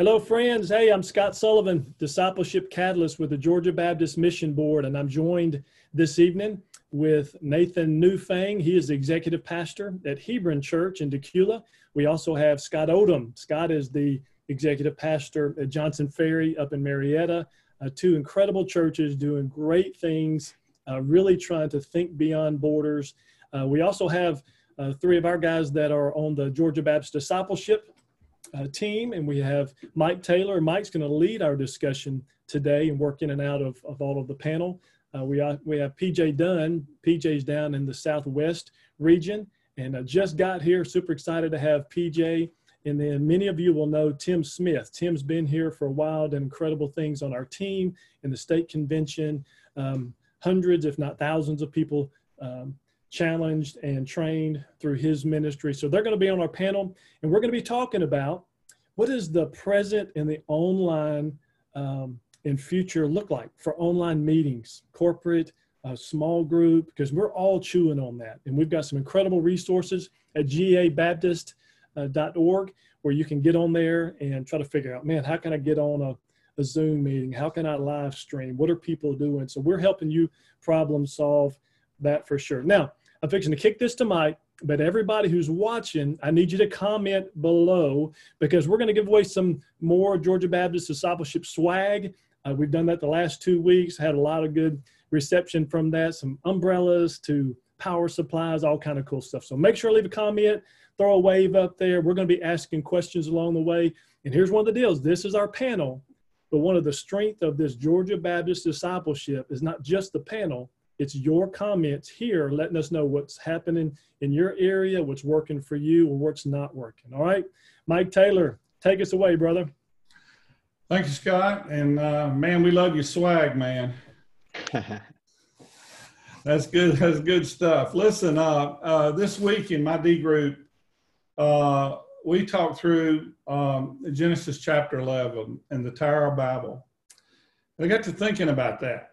Hello, friends. Hey, I'm Scott Sullivan, Discipleship Catalyst with the Georgia Baptist Mission Board, and I'm joined this evening with Nathan Newfang. He is the executive pastor at Hebron Church in Dacula. We also have Scott Odom. Scott is the executive pastor at Johnson Ferry up in Marietta. Uh, two incredible churches doing great things, uh, really trying to think beyond borders. Uh, we also have uh, three of our guys that are on the Georgia Baptist Discipleship uh, team, and we have Mike Taylor. Mike's going to lead our discussion today and work in and out of, of all of the panel. Uh, we, are, we have PJ Dunn. PJ's down in the Southwest region and I just got here. Super excited to have PJ. And then many of you will know Tim Smith. Tim's been here for a while, done incredible things on our team in the state convention. Um, hundreds, if not thousands, of people um, challenged and trained through his ministry. So they're going to be on our panel, and we're going to be talking about what does the present and the online um, and future look like for online meetings, corporate, uh, small group, because we're all chewing on that. And we've got some incredible resources at gabaptist.org where you can get on there and try to figure out, man, how can I get on a, a Zoom meeting? How can I live stream? What are people doing? So we're helping you problem solve that for sure. Now, I'm fixing to kick this to Mike, but everybody who's watching, I need you to comment below because we're going to give away some more Georgia Baptist discipleship swag. Uh, we've done that the last two weeks, had a lot of good reception from that, some umbrellas to power supplies, all kind of cool stuff. So make sure to leave a comment, throw a wave up there. We're going to be asking questions along the way. And here's one of the deals. This is our panel, but one of the strength of this Georgia Baptist discipleship is not just the panel, it's your comments here letting us know what's happening in your area, what's working for you, or what's not working. All right. Mike Taylor, take us away, brother. Thank you, Scott. And uh, man, we love your swag, man. That's good. That's good stuff. Listen, uh, uh, this week in my D group, uh, we talked through um, Genesis chapter 11 and the Tower of Babel. I got to thinking about that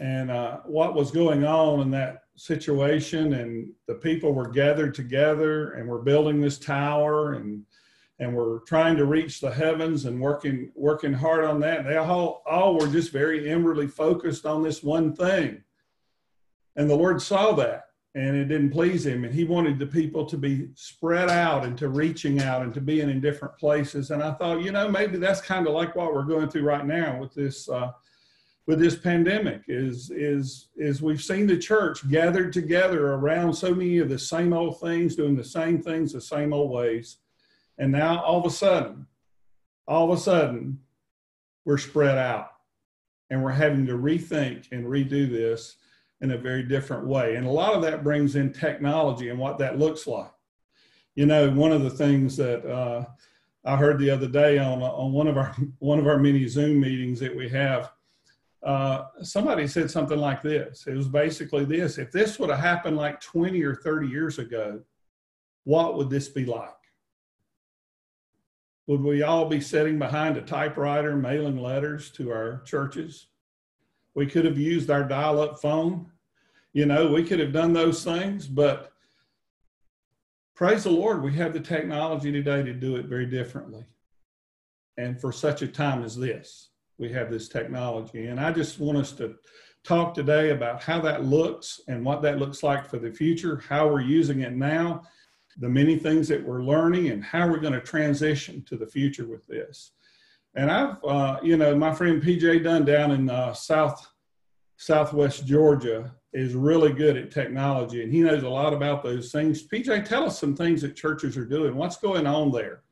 and uh, what was going on in that situation and the people were gathered together and we're building this tower and and we're trying to reach the heavens and working working hard on that. They all all were just very inwardly focused on this one thing. And the lord saw that and it didn't please him. And he wanted the people to be spread out and to reaching out and to being in different places. And i thought you know maybe that's kind of like what we're going through right now with this uh, with this pandemic is is is we've seen the church gathered together around so many of the same old things doing the same things the same old ways. And now all of a sudden all of a sudden we're spread out and we're having to rethink and redo this in a very different way. And a lot of that brings in technology and what that looks like. You know one of the things that uh, i heard the other day on on one of our one of our many zoom meetings that we have uh, somebody said something like this. It was basically this if this would have happened like 20 or 30 years ago, what would this be like? Would we all be sitting behind a typewriter mailing letters to our churches? We could have used our dial up phone. You know, we could have done those things, but praise the Lord, we have the technology today to do it very differently. And for such a time as this we have this technology. And I just want us to talk today about how that looks and what that looks like for the future, how we're using it now, the many things that we're learning, and how we're going to transition to the future with this. And I've, uh, you know, my friend PJ Dunn down in uh, South Southwest Georgia is really good at technology, and he knows a lot about those things. PJ, tell us some things that churches are doing. What's going on there,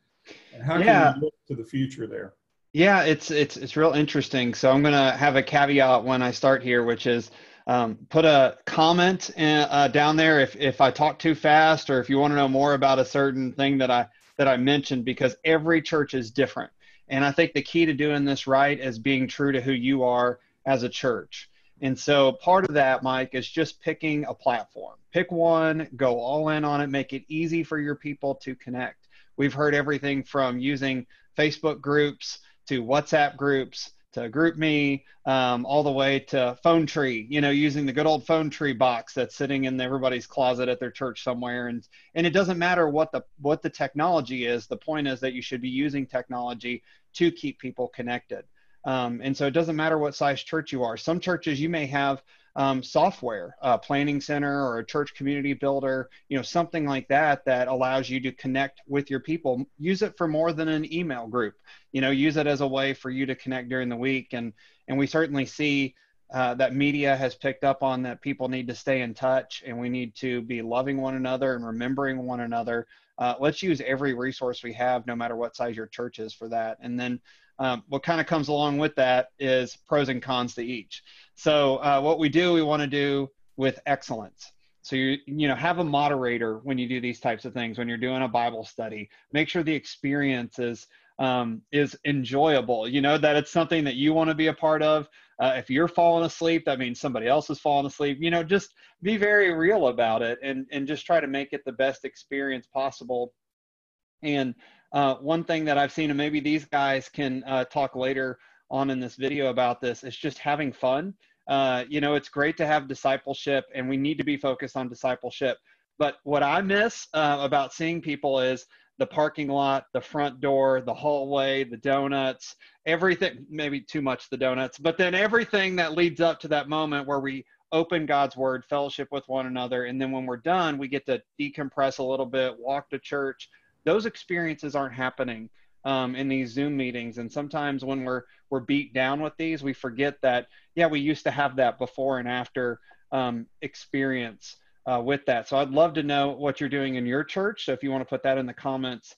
and how yeah. can we look to the future there? Yeah, it's it's it's real interesting. So I'm gonna have a caveat when I start here, which is um, put a comment in, uh, down there if if I talk too fast or if you want to know more about a certain thing that I that I mentioned, because every church is different. And I think the key to doing this right is being true to who you are as a church. And so part of that, Mike, is just picking a platform. Pick one, go all in on it, make it easy for your people to connect. We've heard everything from using Facebook groups to WhatsApp groups to GroupMe, um, all the way to Phone-Tree. You know, using the good old Phone-Tree box that's sitting in everybody's closet at their church somewhere. And and it doesn't matter what the what the technology is. The point is that you should be using technology to keep people connected. Um, and so it doesn't matter what size church you are. Some churches you may have um, software, a planning center or a church community builder, you know, something like that that allows you to connect with your people. Use it for more than an email group. You know, use it as a way for you to connect during the week. And and we certainly see uh, that media has picked up on that people need to stay in touch and we need to be loving one another and remembering one another. Uh, let's use every resource we have, no matter what size your church is, for that. And then um, what kind of comes along with that is pros and cons to each. So uh, what we do, we want to do with excellence. So you you know have a moderator when you do these types of things. When you're doing a Bible study, make sure the experience is um, is enjoyable. You know that it's something that you want to be a part of. Uh, if you're falling asleep, that means somebody else is falling asleep. You know, just be very real about it and and just try to make it the best experience possible. And uh, one thing that I've seen, and maybe these guys can uh, talk later on in this video about this, is just having fun. Uh, you know, it's great to have discipleship, and we need to be focused on discipleship. But what I miss uh, about seeing people is the parking lot, the front door, the hallway, the donuts, everything, maybe too much the donuts, but then everything that leads up to that moment where we open God's word, fellowship with one another. And then when we're done, we get to decompress a little bit, walk to church, those experiences aren't happening um, in these Zoom meetings. And sometimes when we're we're beat down with these, we forget that yeah, we used to have that before and after um, experience uh, with that. So I'd love to know what you're doing in your church. So if you want to put that in the comments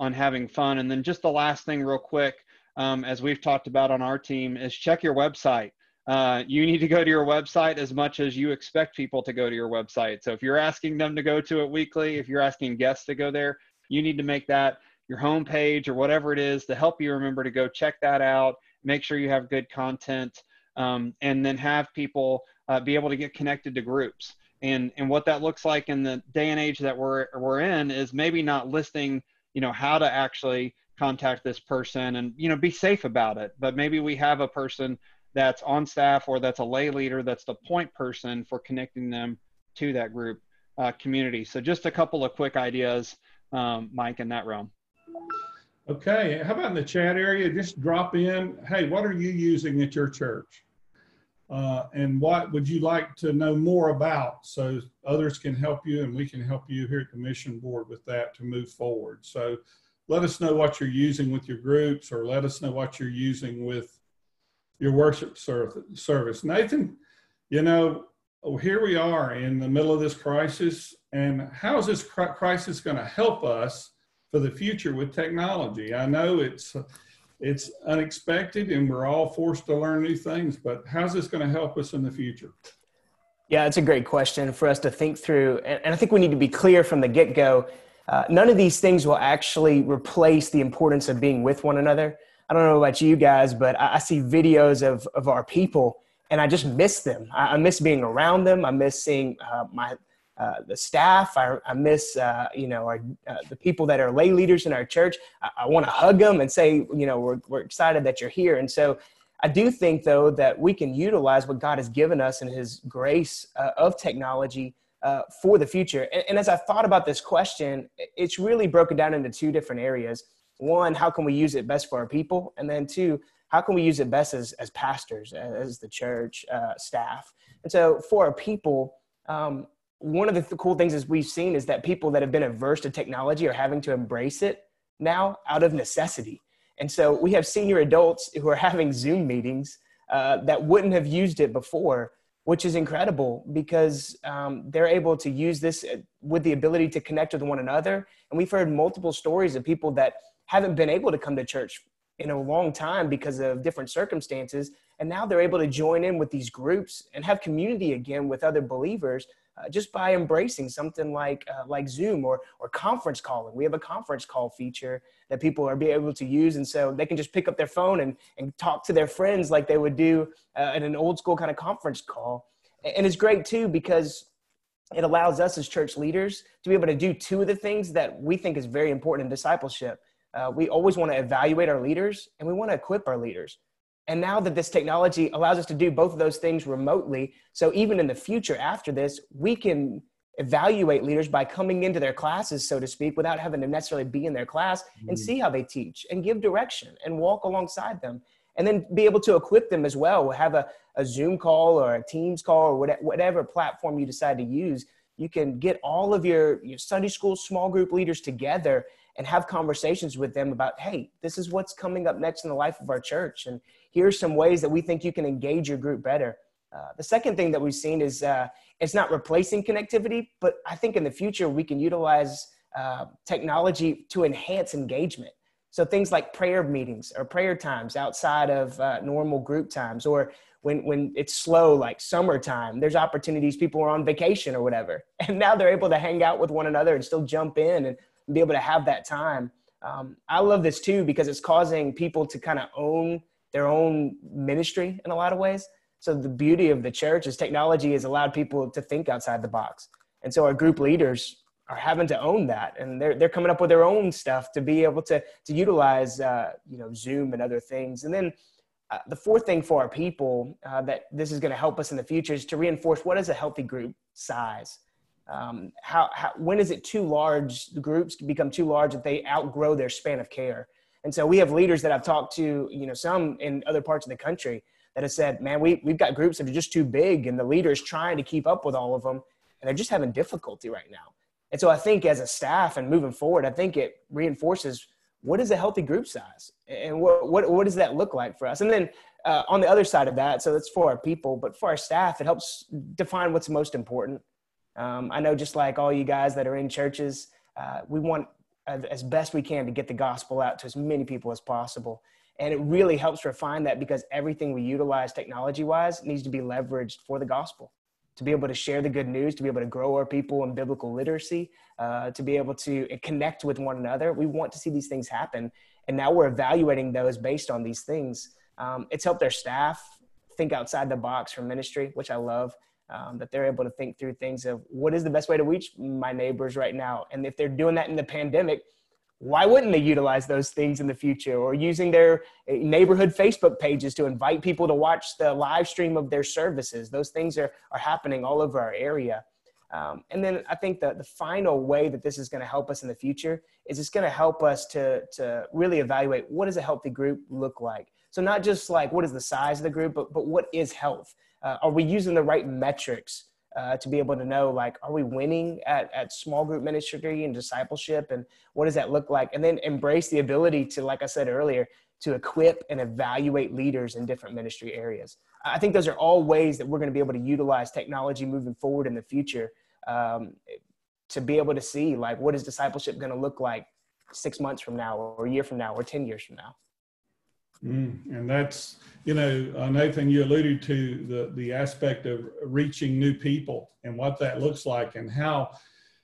on having fun, and then just the last thing, real quick, um, as we've talked about on our team, is check your website. Uh, you need to go to your website as much as you expect people to go to your website. So if you're asking them to go to it weekly, if you're asking guests to go there, you need to make that your homepage or whatever it is to help you remember to go check that out. Make sure you have good content, um, and then have people uh, be able to get connected to groups. And and what that looks like in the day and age that we're we're in is maybe not listing, you know, how to actually contact this person and you know be safe about it. But maybe we have a person that's on staff or that's a lay leader that's the point person for connecting them to that group uh, community. So just a couple of quick ideas um, Mike, in that realm. Okay. How about in the chat area? Just drop in. Hey, what are you using at your church? Uh, and what would you like to know more about so others can help you and we can help you here at the mission board with that to move forward. So let us know what you're using with your groups or let us know what you're using with your worship service. Nathan, you know, here we are in the middle of this crisis and how is this crisis going to help us for the future with technology? I know it's it's unexpected and we're all forced to learn new things, but how's this going to help us in the future? Yeah, it's a great question for us to think through. And, and I think we need to be clear from the get go. Uh, none of these things will actually replace the importance of being with one another. I don't know about you guys, but I, I see videos of, of our people and I just miss them. I, I miss being around them. I miss seeing uh, my uh, the staff. I, I miss, uh, you know, our, uh, the people that are lay leaders in our church. I, I want to hug them and say, you know, we're, we're excited that you're here. And so I do think, though, that we can utilize what God has given us in His grace uh, of technology uh, for the future. And, and, as I thought about this question, it's really broken down into two different areas. One, how can we use it best for our people? And then two, how can we use it best as, as pastors, as the church staff? And so for our people, um, one of the th- cool things is we've seen is that people that have been averse to technology are having to embrace it now out of necessity. And so we have senior adults who are having Zoom meetings uh, that wouldn't have used it before, which is incredible because um, they're able to use this uh, with the ability to connect with one another. And we've heard multiple stories of people that haven't been able to come to church in a long time because of different circumstances. And now they're able to join in with these groups and have community again with other believers uh, just by embracing something like uh, like Zoom or or conference calling. We have a conference call feature that people are be able to use, and so they can just pick up their phone and and talk to their friends like they would do uh, in an old school kind of conference call. And it's great too because it allows us as church leaders to be able to do two of the things that we think is very important in discipleship. Uh, we always want to evaluate our leaders and we want to equip our leaders. And now that this technology allows us to do both of those things remotely, so even in the future after this, we can evaluate leaders by coming into their classes, so to speak, without having to necessarily be in their class and mm-hmm. see how they teach and give direction and walk alongside them. And then be able to equip them as well. We'll have a, a Zoom call or a Teams call or whatever platform you decide to use. You can get all of your, your Sunday school small group leaders together and have conversations with them about, hey, this is what's coming up next in the life of our church. And here are some ways that we think you can engage your group better. Uh, the second thing that we've seen is uh, it's not replacing connectivity, but I think in the future we can utilize uh, technology to enhance engagement. So things like prayer meetings or prayer times outside of uh, normal group times, or when when it's slow like summertime, there's opportunities. People are on vacation or whatever, and now they're able to hang out with one another and still jump in and be able to have that time. Um, I love this too because it's causing people to kind of own their own ministry in a lot of ways. So the beauty of the church is technology has allowed people to think outside the box. And so our group leaders are having to own that and they're, they're coming up with their own stuff to be able to, to utilize, uh, you know, Zoom and other things. And then uh, the fourth thing for our people uh, that this is going to help us in the future is to reinforce what is a healthy group size. Um, how, how, when is it too large? The groups become too large that they outgrow their span of care. And so we have leaders that I've talked to, you know, some in other parts of the country that have said, man, we, we've got groups that are just too big and the leaders trying to keep up with all of them and they're just having difficulty right now. And so I think as a staff and moving forward, I think it reinforces what is a healthy group size and what, what, what does that look like for us? And then uh, on the other side of that, so that's for our people, but for our staff, it helps define what's most important. Um, I know just like all you guys that are in churches, uh, we want as best we can to get the gospel out to as many people as possible. And it really helps refine that because everything we utilize technology wise needs to be leveraged for the gospel to be able to share the good news, to be able to grow our people in biblical literacy, uh, to be able to connect with one another. We want to see these things happen. And now we're evaluating those based on these things. Um, it's helped our staff think outside the box for ministry, which I love. Um, that they're able to think through things of what is the best way to reach my neighbors right now. And if they're doing that in the pandemic, why wouldn't they utilize those things in the future? Or using their eh, neighborhood facebook pages to invite people to watch the live stream of their services. Those things are, are happening all over our area. Um, and then i think that the final way that this is going to help us in the future is it's going to help us to, to really evaluate what does a healthy group look like. So not just like what is the size of the group but, but what is health? Uh, are we using the right metrics uh, to be able to know like are we winning at, at small group ministry and discipleship and what does that look like? And then embrace the ability to like i said earlier to equip and evaluate leaders in different ministry areas. I think those are all ways that we're going to be able to utilize technology moving forward in the future um, to be able to see like what is discipleship going to look like six months from now or a year from now or 10 years from now Mm, and that's, you know, uh, Nathan, you alluded to the, the aspect of reaching new people and what that looks like and how,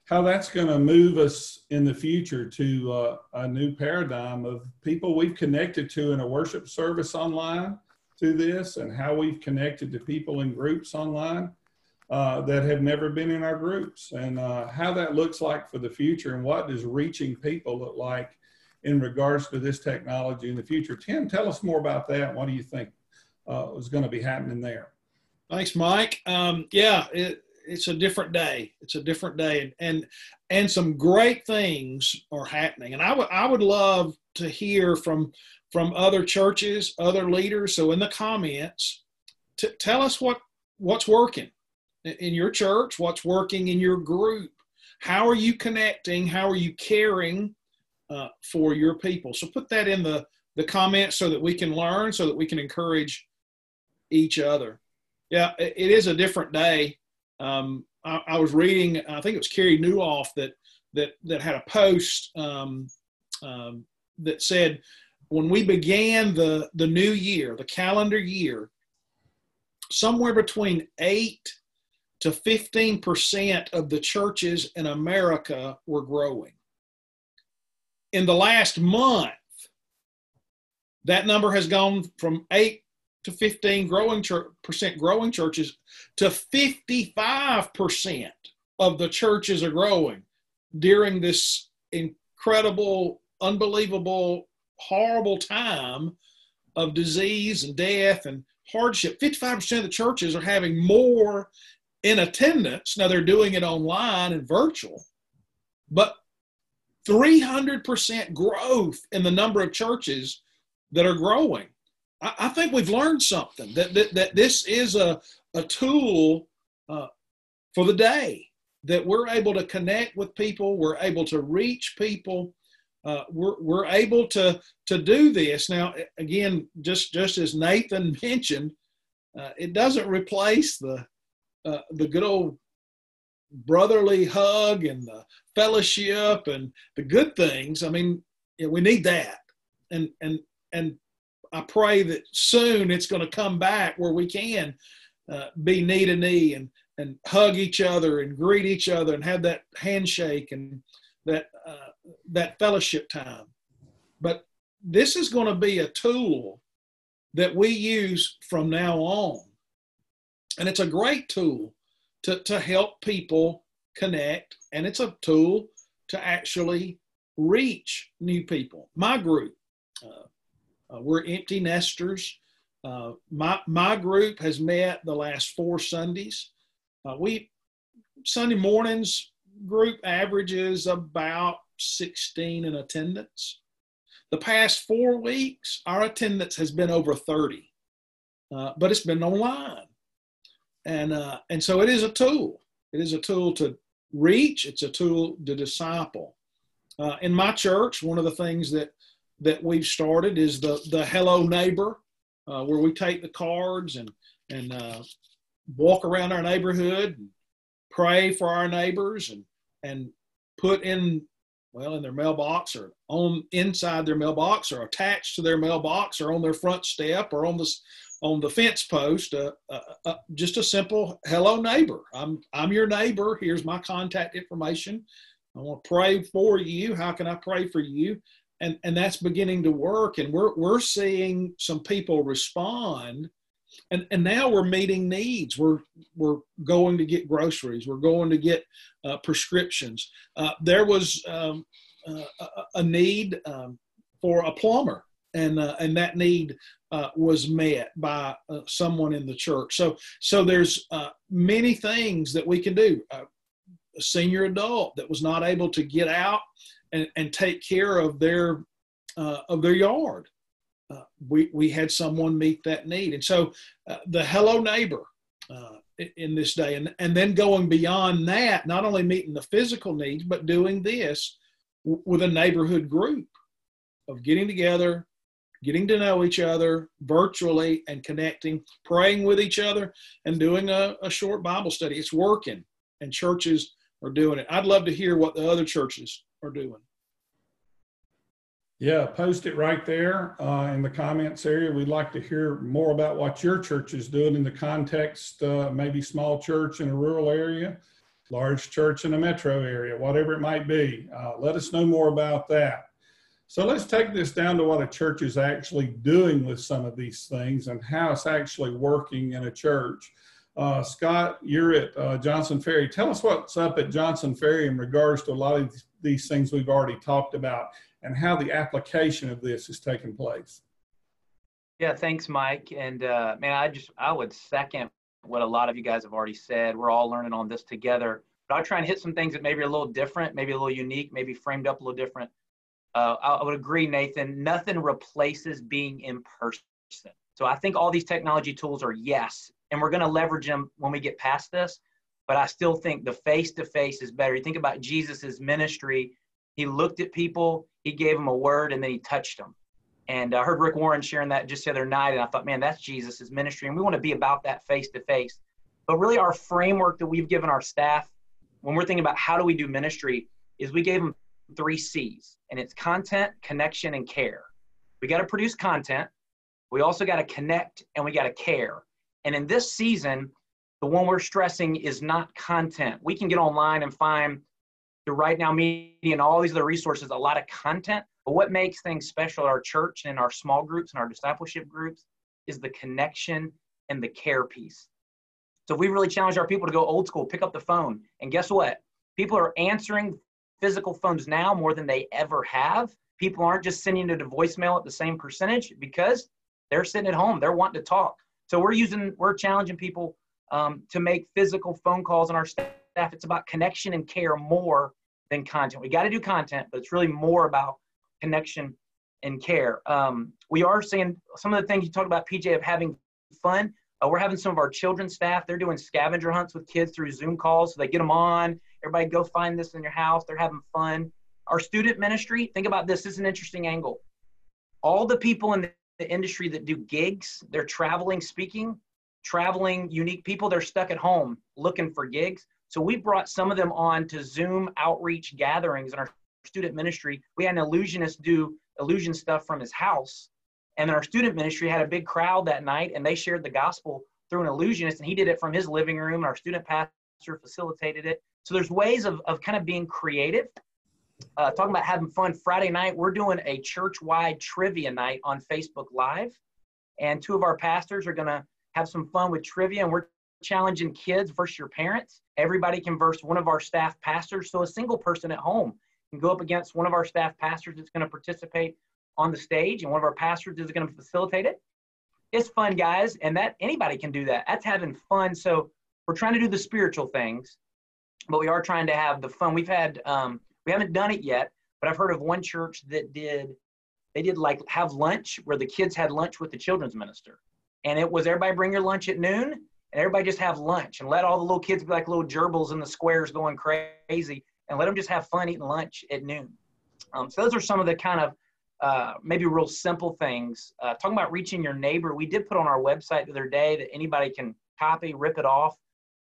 how that's going to move us in the future to uh, a new paradigm of people we've connected to in a worship service online to this and how we've connected to people in groups online uh, that have never been in our groups. And uh, how that looks like for the future and what does reaching people look like in regards to this technology in the future. Tim, tell us more about that. What do you think uh, is going to be happening there? Thanks, Mike. Um, yeah, it, it's a different day. It's a different day, and and, and some great things are happening. And I would I would love to hear from from other churches, other leaders. So in the comments, t- tell us what what's working in your church, what's working in your group. How are you connecting? How are you caring uh, for your people. So put that in the, the comments so that we can learn, so that we can encourage each other. Yeah, it, it is a different day. Um, I, I, was reading, I think it was Carey Nieuwhof that that that had a post um, um, that said when we began the the new year, the calendar year, somewhere between eight to fifteen percent of the churches in America were growing in the last month, that number has gone from 8 to 15 growing percent growing churches to 55% of the churches are growing during this incredible, unbelievable, horrible time of disease and death and hardship. 55% of the churches are having more in attendance. Now they're doing it online and virtual, but 300% growth in the number of churches that are growing. I, I think we've learned something that, that, that this is a, a tool uh, for the day that we're able to connect with people, we're able to reach people. Uh, we're, we're able to to do this now again just just as nathan mentioned uh, it doesn't replace the uh, the good old brotherly hug and the fellowship and the good things. I mean, we need that, and and and I pray that soon it's going to come back where we can uh, be knee to knee and and hug each other and greet each other and have that handshake and that uh, that fellowship time. But this is going to be a tool that we use from now on, and it's a great tool to, to help people connect, and it's a tool to actually reach new people. My group, uh, uh, we're empty nesters. Uh, my my group has met the last four Sundays. Uh, we Sunday mornings group averages about 16 in attendance. The past four weeks, our attendance has been over 30, uh, but it's been online and uh, and so it is a tool. It is a tool to reach. It's a tool to disciple. Uh, in my church, one of the things that that we've started is the the Hello Neighbor, uh, where we take the cards and and uh, walk around our neighborhood and pray for our neighbors and and put in well in their mailbox or on inside their mailbox or attached to their mailbox or on their front step or on the on the fence post uh, uh, uh, just a simple hello neighbor. I'm i'm your neighbor. Here's my contact information. I want to pray for you. How can i pray for you? And and that's beginning to work and we're we're seeing some people respond. And and now we're meeting needs. We're we're going to get groceries. We're going to get uh, prescriptions. Uh, there was um, uh, a, a, need um, for a plumber and uh, and that need uh, was met by uh, someone in the church. So so there's uh, many things that we can do. Uh, a senior adult that was not able to get out and, and take care of their uh, of their yard. we we had someone meet that need, and so the hello neighbor in this day, and and then going beyond that, not only meeting the physical needs, but doing this with a neighborhood group of getting together, getting to know each other virtually and connecting, praying with each other, and doing a, a short Bible study. It's working, and churches are doing it. I'd love to hear what the other churches are doing. Yeah, post it right there uh, in the comments area. We'd like to hear more about what your church is doing in the context, uh, maybe small church in a rural area, large church in a metro area, whatever it might be. Uh, let us know more about that. So let's take this down to what a church is actually doing with some of these things and how it's actually working in a church. Uh, Scott, you're at uh, Johnson Ferry. Tell us what's up at Johnson Ferry in regards to a lot of these things we've already talked about and how the application of this is taking place. Yeah, thanks, Mike. And uh, man, I just I would second what a lot of you guys have already said. We're all learning on this together. But I'll try and hit some things that maybe are a little different, maybe a little unique, maybe framed up a little different uh, I would agree, Nathan. Nothing replaces being in person. So I think all these technology tools are yes, and we're going to leverage them when we get past this. But I still think the face to face is better. You think about Jesus's ministry. He looked at people, he gave them a word, and then he touched them. And I heard Rick Warren sharing that just the other night, and I thought, man, that's Jesus's ministry. And we want to be about that face to face. But really, our framework that we've given our staff when we're thinking about how do we do ministry is we gave them three C's, and it's content, connection, and care. We got to produce content. We also got to connect and we got to care. And in this season, the one we're stressing is not content. We can get online and find the Right Now Media and all these other resources, a lot of content. But what makes things special at our church and in our small groups and our discipleship groups is the connection and the care piece. So we really challenge our people to go old school, pick up the phone. And guess what? People are answering physical phones now more than they ever have. People aren't just sending it to voicemail at the same percentage because They're sitting at home. They're wanting to talk. So we're using, we're challenging people um, to make physical phone calls on our staff. It's about connection and care more than content. We got to do content, but it's really more about connection and care. Um, we are seeing some of the things you talked about, PJ, of having fun. Uh, we're having some of our children's staff. They're doing scavenger hunts with kids through Zoom calls. So they get them on. Everybody go find this in your house. They're having fun. Our student ministry. Think about this. This is an interesting angle. All the people in the industry that do gigs, they're traveling, speaking, traveling, unique people. They're stuck at home looking for gigs. So we brought some of them on to Zoom outreach gatherings in our student ministry. We had an illusionist do illusion stuff from his house. And then our student ministry had a big crowd that night and they shared the gospel through an illusionist and he did it from his living room. Our student pastor facilitated it. So there's ways of, of kind of being creative. Uh, talking about having fun Friday night, we're doing a church wide trivia night on Facebook Live. And two of our pastors are going to have some fun with trivia. And we're challenging kids versus your parents. Everybody can verse one of our staff pastors. So a single person at home can go up against one of our staff pastors that's going to participate on the stage, and one of our pastors is going to facilitate it. It's fun, guys, and that anybody can do that. That's having fun. So we're trying to do the spiritual things, but we are trying to have the fun. We've had um, we haven't done it yet, but I've heard of one church that did they did like have lunch where the kids had lunch with the children's minister, and it was everybody bring your lunch at noon, and everybody just have lunch and let all the little kids be like little gerbils in the squares going crazy, and let them just have fun eating lunch at noon. Um, so those are some of the kind of uh, maybe real simple things. Uh, talking about reaching your neighbor, we did put on our website the other day that anybody can copy, rip it off.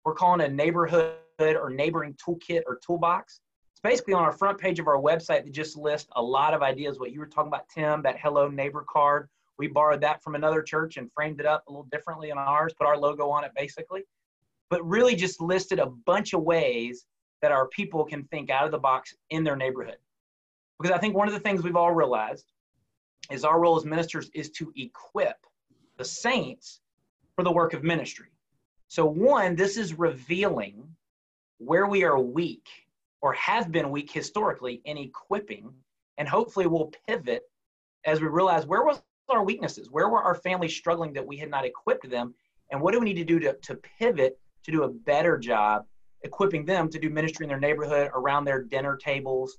We're calling a neighborhood or neighboring toolkit or toolbox. It's basically on our front page of our website that just lists a lot of ideas. What you were talking about, Tim, that hello neighbor card. We borrowed that from another church and framed it up a little differently on ours, put our logo on it basically. But really just listed a bunch of ways that our people can think out of the box in their neighborhood. Because I think one of the things we've all realized is our role as ministers is to equip the saints for the work of ministry. So, one, this is revealing where we are weak or have been weak historically in equipping, and hopefully we'll pivot as we realize where was our weaknesses, where were our families struggling that we had not equipped them, and what do we need to do to, to pivot to do a better job equipping them to do ministry in their neighborhood, around their dinner tables,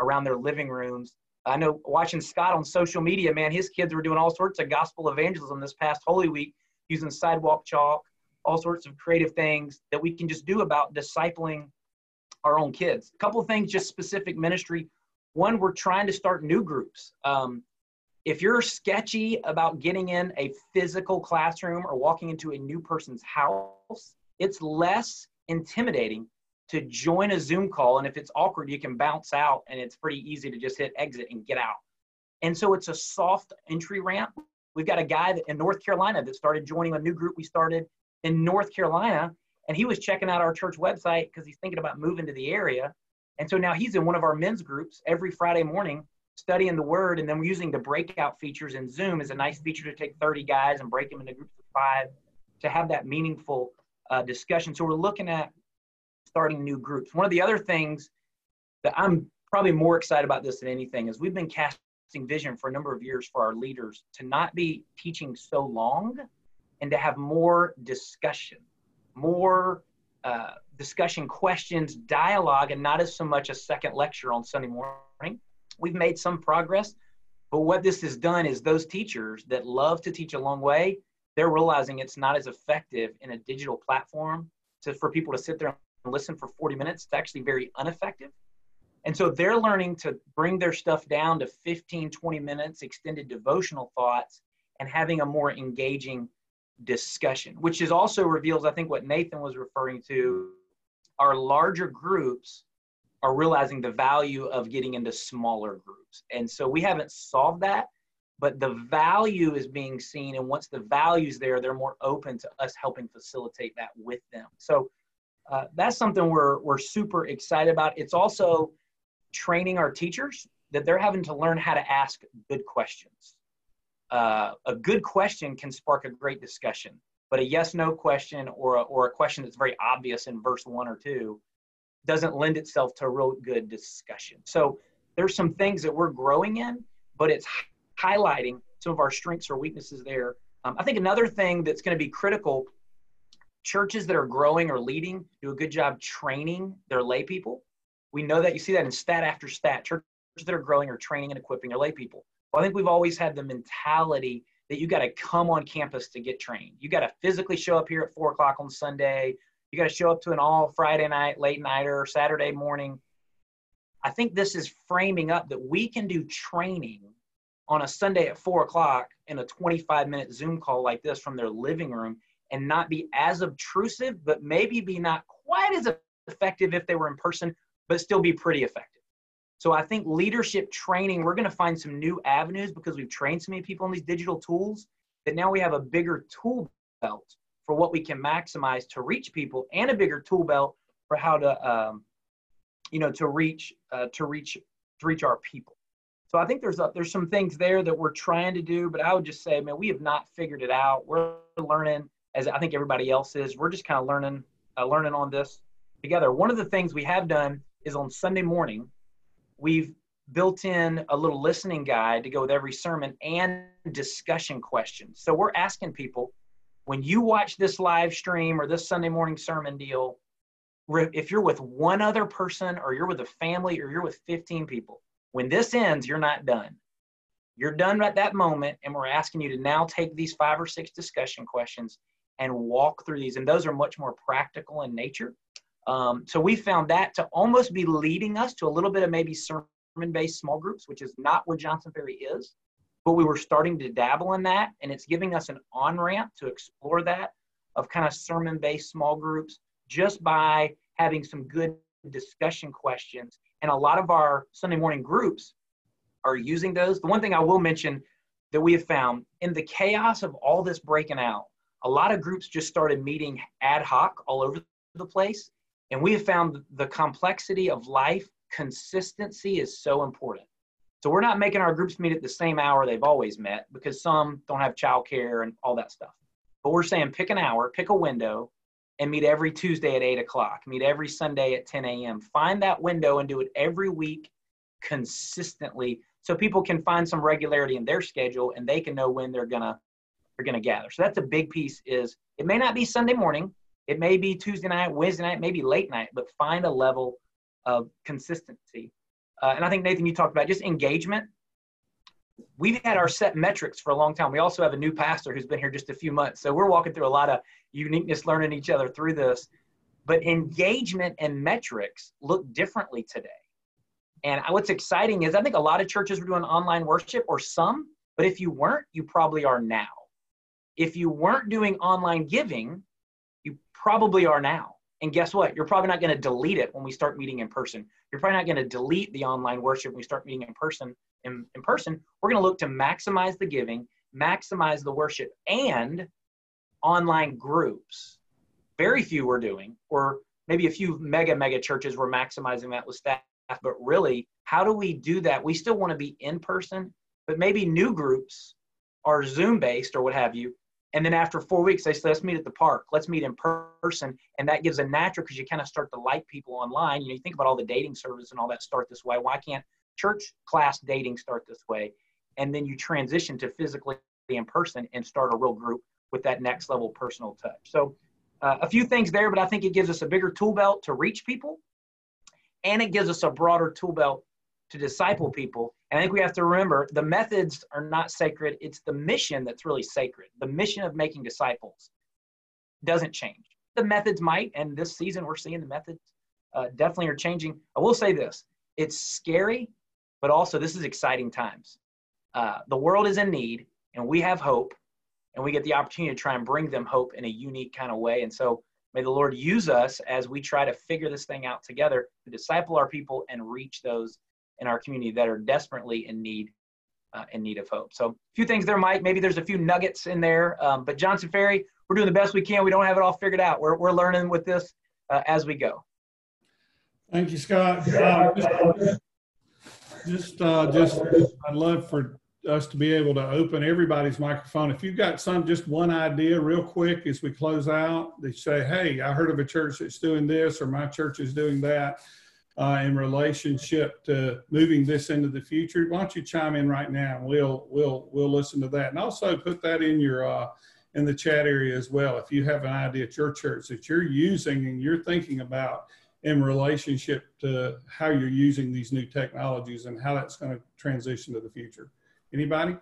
around their living rooms. I know watching Scott on social media, man, his kids were doing all sorts of gospel evangelism this past Holy Week using sidewalk chalk, all sorts of creative things that we can just do about discipling our own kids. A couple of things, just specific ministry. One, we're trying to start new groups. Um, if you're sketchy about getting in a physical classroom or walking into a new person's house, it's less intimidating to join a Zoom call. And if it's awkward, you can bounce out and it's pretty easy to just hit exit and get out. And so it's a soft entry ramp. We've got a guy in North Carolina that started joining a new group we started in North Carolina. And he was checking out our church website because he's thinking about moving to the area. And so now he's in one of our men's groups every Friday morning studying the word. And then we're using the breakout features in Zoom as a nice feature to take 30 guys and break them into groups of five to have that meaningful uh, discussion. So we're looking at starting new groups. One of the other things that I'm probably more excited about this than anything is we've been casting vision for a number of years for our leaders to not be teaching so long and to have more discussion, more uh, discussion, questions, dialogue, and not as so much a second lecture on Sunday morning. We've made some progress, but what this has done is those teachers that love to teach a long way, they're realizing it's not as effective in a digital platform to, for people to sit there and listen for 40 minutes, it's actually very ineffective. And so they're learning to bring their stuff down to 15, 20 minutes, extended devotional thoughts, and having a more engaging discussion, which is also reveals, I think, what Nathan was referring to. Our larger groups are realizing the value of getting into smaller groups. And so we haven't solved that, but the value is being seen. And once the value's there, they're more open to us helping facilitate that with them. So uh, that's something we're, we're super excited about. It's also training our teachers that they're having to learn how to ask good questions. Uh, a good question can spark a great discussion, but a yes no question or a, or a question that's very obvious in verse one or two doesn't lend itself to a real good discussion. So there's some things that we're growing in, but it's highlighting some of our strengths or weaknesses there. Um, I think another thing that's going to be critical churches that are growing or leading do a good job training their lay people. We know that you see that in stat after stat. Churches that are growing are training and equipping their lay people. Well, I think we've always had the mentality that you got to come on campus to get trained. You got to physically show up here at four o'clock on Sunday. You got to show up to an all Friday night, late night, or Saturday morning. I think this is framing up that we can do training on a Sunday at four o'clock in a 25 minute Zoom call like this from their living room and not be as obtrusive, but maybe be not quite as effective if they were in person, but still be pretty effective. So I think leadership training, we're going to find some new avenues because we've trained so many people on these digital tools that now we have a bigger tool belt for what we can maximize to reach people and a bigger tool belt for how to, um, you know, to reach, uh, to reach, to reach our people. So I think there's a, there's some things there that we're trying to do, but I would just say, man, we have not figured it out. We're learning as I think everybody else is. We're just kind of learning uh, learning on this together. One of the things we have done is on Sunday morning, we've built in a little listening guide to go with every sermon and discussion questions. So we're asking people when you watch this live stream or this Sunday morning sermon deal, if you're with one other person or you're with a family or you're with 15 people, when this ends, you're not done. You're done at that moment, and we're asking you to now take these five or six discussion questions and walk through these. And those are much more practical in nature. Um, so we found that to almost be leading us to a little bit of maybe sermon based small groups, which is not where Johnson Ferry is. But we were starting to dabble in that, and it's giving us an on ramp to explore that of kind of sermon based small groups just by having some good discussion questions. And a lot of our Sunday morning groups are using those. The one thing I will mention that we have found in the chaos of all this breaking out, a lot of groups just started meeting ad hoc all over the place. And we have found the complexity of life, consistency is so important. So we're not making our groups meet at the same hour they've always met because some don't have childcare and all that stuff. But we're saying pick an hour, pick a window, and meet every Tuesday at 8 o'clock, meet every Sunday at 10 a.m. Find that window and do it every week consistently so people can find some regularity in their schedule and they can know when they're gonna they're gonna gather. So that's a big piece is it may not be Sunday morning, it may be Tuesday night, Wednesday night, maybe late night, but find a level of consistency. Uh, and I think Nathan, you talked about just engagement. We've had our set metrics for a long time. We also have a new pastor who's been here just a few months, so we're walking through a lot of uniqueness, learning each other through this. But engagement and metrics look differently today. And what's exciting is I think a lot of churches were doing online worship, or some, but if you weren't, you probably are now. If you weren't doing online giving, probably are now. And guess what? You're probably not going to delete it when we start meeting in person. You're probably not going to delete the online worship when we start meeting in person. In, in person, we're going to look to maximize the giving, maximize the worship, and online groups. Very few we're doing, or maybe a few mega, mega churches were maximizing that with staff. But really, how do we do that? We still want to be in person, but maybe new groups are Zoom based or what have you. And then after four weeks, they say, let's meet at the park. Let's meet in person. And that gives a natural because you kind of start to like people online. You know, you think about all the dating services and all that start this way. Why can't church class dating start this way? And then you transition to physically in person and start a real group with that next level personal touch. So uh, a few things there, but I think it gives us a bigger tool belt to reach people. And it gives us a broader tool belt to disciple people. And I think we have to remember the methods are not sacred, it's the mission that's really sacred. The mission of making disciples doesn't change. The methods might, and this season we're seeing the methods uh, definitely are changing. I will say this it's scary, but also this is exciting times. Uh, the world is in need, and we have hope, and we get the opportunity to try and bring them hope in a unique kind of way. And so may the Lord use us as we try to figure this thing out together to disciple our people and reach those in our community that are desperately in need uh, in need of hope. So a few things there, Mike. Maybe there's a few nuggets in there, um, but Johnson Ferry, we're doing the best we can. We don't have it all figured out. We're we're learning with this uh, as we go. Thank you, Scott. Uh, just, just, uh, just, I'd love for us to be able to open everybody's microphone. If you've got some, just one idea, real quick, as we close out, they say, "Hey, I heard of a church that's doing this, or my church is doing that." Uh, in relationship to moving this into the future, why don't you chime in right now? And we'll we'll we'll listen to that, and also put that in your uh, in the chat area as well. If you have an idea at your church that you're using and you're thinking about in relationship to how you're using these new technologies and how that's going to transition to the future. Anybody?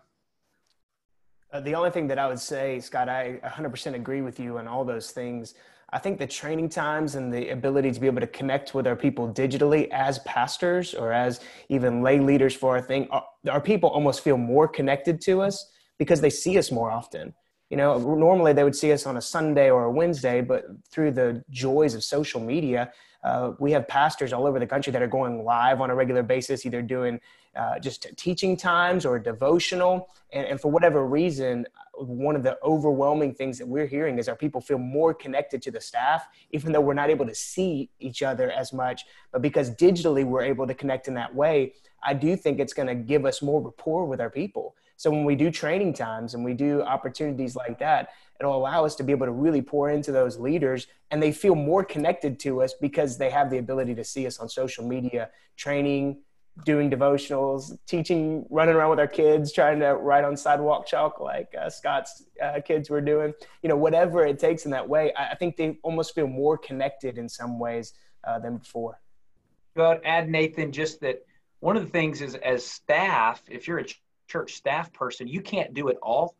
Uh, the only thing that I would say, Scott, I 100% agree with you on all those things. I think the training times and the ability to be able to connect with our people digitally as pastors or as even lay leaders for our thing, our, our people almost feel more connected to us because they see us more often. You know, normally they would see us on a Sunday or a Wednesday, but through the joys of social media, uh, we have pastors all over the country that are going live on a regular basis, either doing uh, just teaching times or devotional. And, and, for whatever reason, one of the overwhelming things that we're hearing is our people feel more connected to the staff, even though we're not able to see each other as much. But because digitally we're able to connect in that way, I do think it's going to give us more rapport with our people. So when we do training times and we do opportunities like that, it'll allow us to be able to really pour into those leaders and they feel more connected to us because they have the ability to see us on social media, training, doing devotionals, teaching, running around with our kids, trying to write on sidewalk chalk like uh, Scott's uh, kids were doing. You know, whatever it takes in that way, I, I think they almost feel more connected in some ways uh, than before. But add Nathan, just that one of the things is as staff, if you're a church staff person, you can't do it all.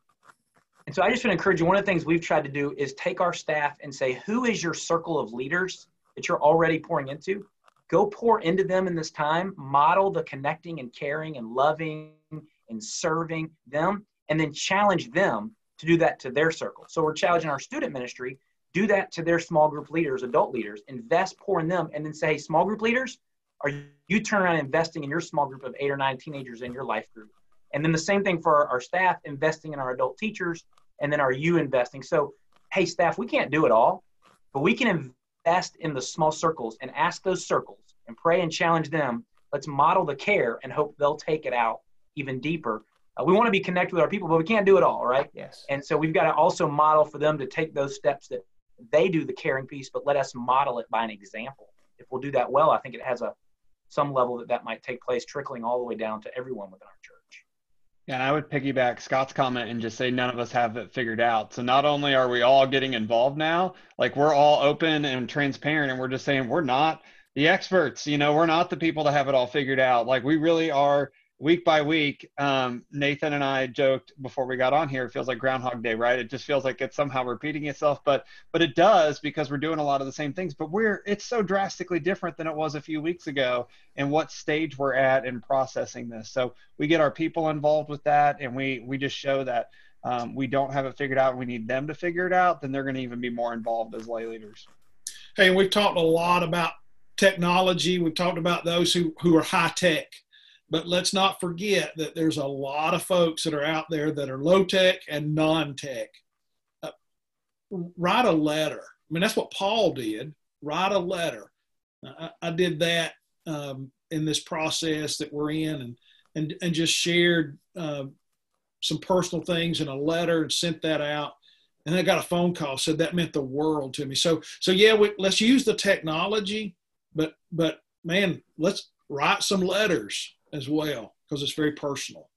And so I just want to encourage you. One of the things we've tried to do is take our staff and say, who is your circle of leaders that you're already pouring into? Go pour into them in this time, model the connecting and caring and loving and serving them, and then challenge them to do that to their circle. So we're challenging our student ministry, do that to their small group leaders, adult leaders, invest, pour in them, and then say, hey, small group leaders, are you turn around investing in your small group of eight or nine teenagers in your life group? And then the same thing for our, staff, investing in our adult teachers, and then are you investing? So, hey, staff, we can't do it all, but we can invest in the small circles and ask those circles and pray and challenge them. Let's model the care and hope they'll take it out even deeper. Uh, we want to be connected with our people, but we can't do it all, right? Yes. And so we've got to also model for them to take those steps that they do the caring piece, but let us model it by an example. If we'll do that well, I think it has a some level that that might take place, trickling all the way down to everyone within our church. And I would piggyback Scott's comment and just say none of us have it figured out. So not only are we all getting involved now, like we're all open and transparent, and we're just saying we're not the experts. You know, we're not the people that have it all figured out. Like we really are week by week. Um, Nathan and I joked before we got on here. It feels like Groundhog Day, right? It just feels like it's somehow repeating itself, but but it does because we're doing a lot of the same things. But we're it's so drastically different than it was a few weeks ago, and what stage we're at in processing this. So we get our people involved with that, and we we just show that. Um, we don't have it figured out. We need them to figure it out. Then they're going to even be more involved as lay leaders. Hey, we've talked a lot about technology. We've talked about those who, who are high tech, but let's not forget that there's a lot of folks that are out there that are low tech and non tech. Uh, write a letter. I mean, that's what Paul did. Write a letter. I, I did that um, in this process that we're in, and and and just shared uh, some personal things in a letter and sent that out. And I got a phone call said that meant the world to me. So so yeah, we, let's use the technology but but man, let's write some letters as well because it's very personal.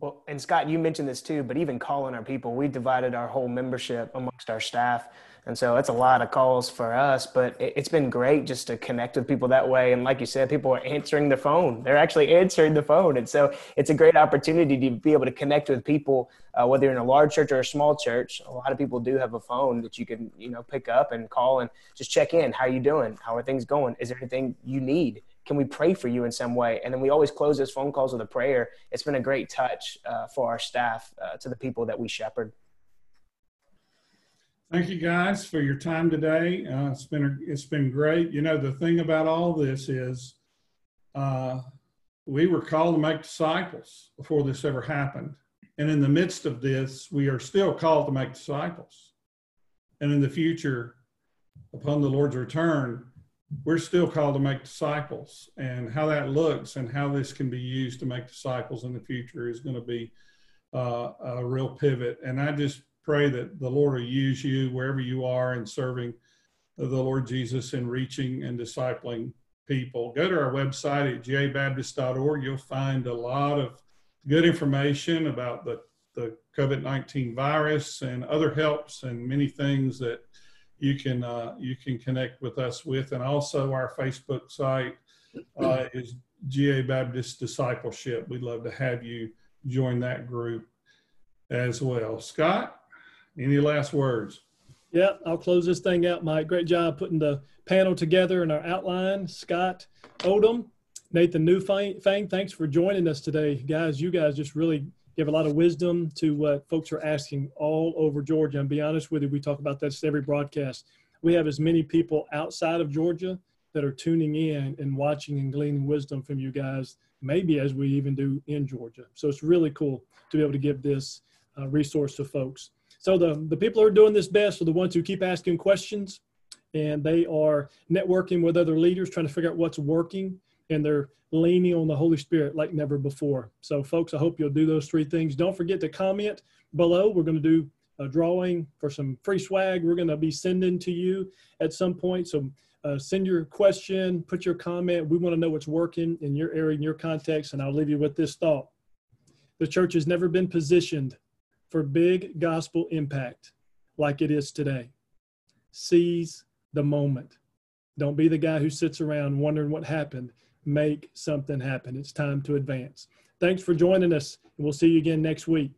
Well, and Scott, you mentioned this too, but even calling our people, we divided our whole membership amongst our staff. And so it's a lot of calls for us, but it's been great just to connect with people that way. And like you said, people are answering the phone. They're actually answering the phone. And so it's a great opportunity to be able to connect with people, uh, whether you're in a large church or a small church. A lot of people do have a phone that you can, you know, pick up and call and just check in. How you doing? How are things going? Is there anything you need? Can we pray for you in some way? And then we always close those phone calls with a prayer. It's been a great touch uh, for our staff uh, to the people that we shepherd. Thank you guys for your time today. Uh, it's been it's been great. You know the thing about all this is, uh, we were called to make disciples before this ever happened, and in the midst of this, we are still called to make disciples. And in the future, upon the Lord's return, we're still called to make disciples. And how that looks and how this can be used to make disciples in the future is going to be uh, a real pivot. And I just pray that the Lord will use you wherever you are in serving the Lord Jesus in reaching and discipling people, go to our website at gabaptist.org. You'll find a lot of good information about the, the COVID 19 virus and other helps and many things that you can uh, you can connect with us with, and also our Facebook site uh, is GA Baptist Discipleship. We'd love to have you join that group as well. Scott, any last words? Yeah, I'll close this thing out, Mike. Great job putting the panel together and our outline. Scott Odom, Nathan Newfang, thanks for joining us today. Guys, you guys just really give a lot of wisdom to what folks are asking all over Georgia. And be honest with you, we talk about this every broadcast. We have as many people outside of Georgia that are tuning in and watching and gleaning wisdom from you guys, maybe as we even do in Georgia. So it's really cool to be able to give this uh, resource to folks. So the, the people who are doing this best are the ones who keep asking questions and they are networking with other leaders, trying to figure out what's working and they're leaning on the Holy Spirit like never before. So, folks, I hope you'll do those three things. Don't forget to comment below. We're going to do a drawing for some free swag we're going to be sending to you at some point. So, uh, send your question, put your comment. We want to know what's working in your area, in your context. And I'll leave you with this thought the church has never been positioned for big gospel impact like it is today. Seize the moment. Don't be the guy who sits around wondering what happened make something happen. It's time to advance. Thanks for joining us, and we'll see you again next week.